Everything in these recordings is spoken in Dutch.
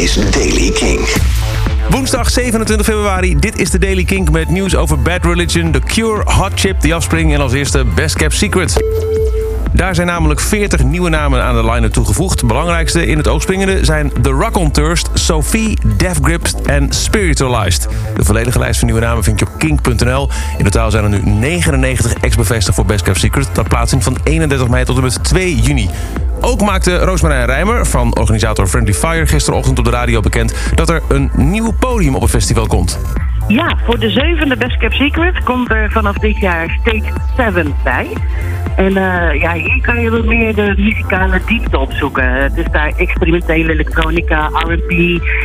is Daily King. Woensdag 27 februari, dit is de Daily Kink met nieuws over Bad Religion, The Cure, Hot Chip, The Offspring en als eerste Best Kept Secret. Daar zijn namelijk 40 nieuwe namen aan de line toegevoegd. Belangrijkste in het oog springende zijn The Rock on Thirst, Sophie, Death Grips en Spiritualized. De volledige lijst van nieuwe namen vind je op kink.nl. In totaal zijn er nu 99 ex bevestigd voor Best Kept Secret. Dat plaatsing van 31 mei tot en met 2 juni. Ook maakte Roosmarijn Rijmer van organisator Friendly Fire gisterochtend op de radio bekend dat er een nieuw podium op het festival komt. Ja, voor de zevende Best Kept Secret komt er vanaf dit jaar Stage 7 bij. En uh, ja, hier kan je wat meer de muzikale diepte opzoeken. Het is daar experimentele elektronica, R&B,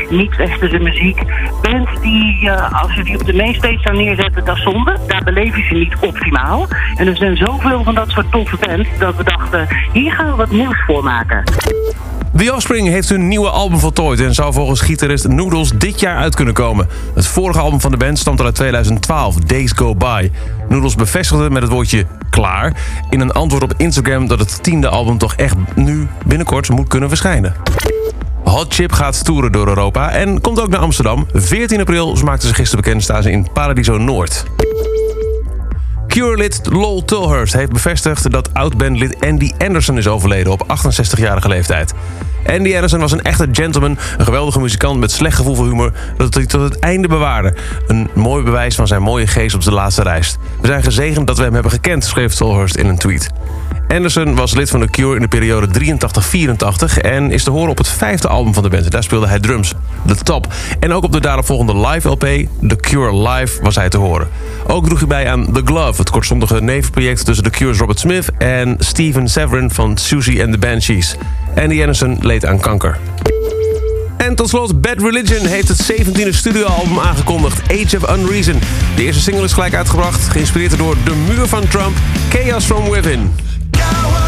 niet westerse muziek. Bands die, uh, als je die op de mainstage zou neerzetten, dat is zonde. Daar beleef je ze niet optimaal. En er zijn zoveel van dat soort toffe bands dat we dachten, hier gaan we wat nieuws voor maken. The Offspring heeft hun nieuwe album voltooid en zou volgens gitarist Noodles dit jaar uit kunnen komen. Het vorige album van de band stamt uit 2012, Days Go By. Noodles bevestigde met het woordje klaar in een antwoord op Instagram dat het tiende album toch echt nu binnenkort moet kunnen verschijnen. Hot Chip gaat toeren door Europa en komt ook naar Amsterdam. 14 april, maakten ze gisteren bekend, staan ze in Paradiso Noord. Cure-lid Lol Tulhurst heeft bevestigd dat oud-bandlid Andy Anderson is overleden op 68-jarige leeftijd. Andy Anderson was een echte gentleman, een geweldige muzikant met slecht gevoel voor humor dat hij tot het einde bewaarde. Een mooi bewijs van zijn mooie geest op de laatste reis. We zijn gezegend dat we hem hebben gekend, schreef Tulhurst in een tweet. Anderson was lid van The Cure in de periode 83-84 en is te horen op het vijfde album van de band. Daar speelde hij drums, de top. En ook op de daaropvolgende live LP, The Cure Live, was hij te horen. Ook droeg hij bij aan The Glove, het kortstondige nevenproject tussen The Cure's Robert Smith en Steven Severin van Susie and the Banshees. Andy Anderson leed aan kanker. En tot slot, Bad Religion heeft het 17e studioalbum aangekondigd, Age of Unreason. De eerste single is gelijk uitgebracht, geïnspireerd door De Muur van Trump, Chaos from Within. shower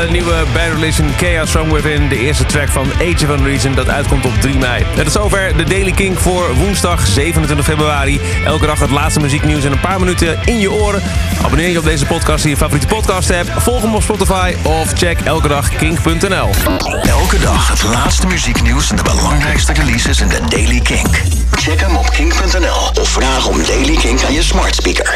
De nieuwe Bad Religion Chaos From Within. De eerste track van Age of Unreason dat uitkomt op 3 mei. Dat is zover de Daily King voor woensdag 27 februari. Elke dag het laatste muzieknieuws in een paar minuten in je oren. Abonneer je op deze podcast in je favoriete podcast app. Volg hem op Spotify of check elke dag kink.nl. Elke dag het laatste muzieknieuws en de belangrijkste releases in de Daily King. Check hem op kink.nl of vraag om Daily King aan je smart speaker.